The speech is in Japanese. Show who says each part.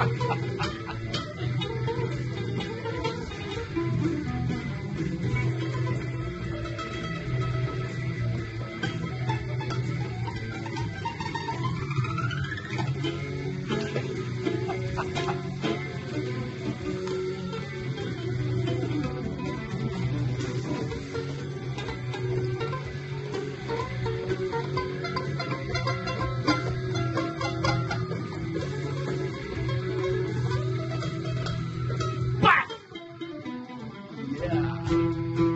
Speaker 1: ハハハハ Música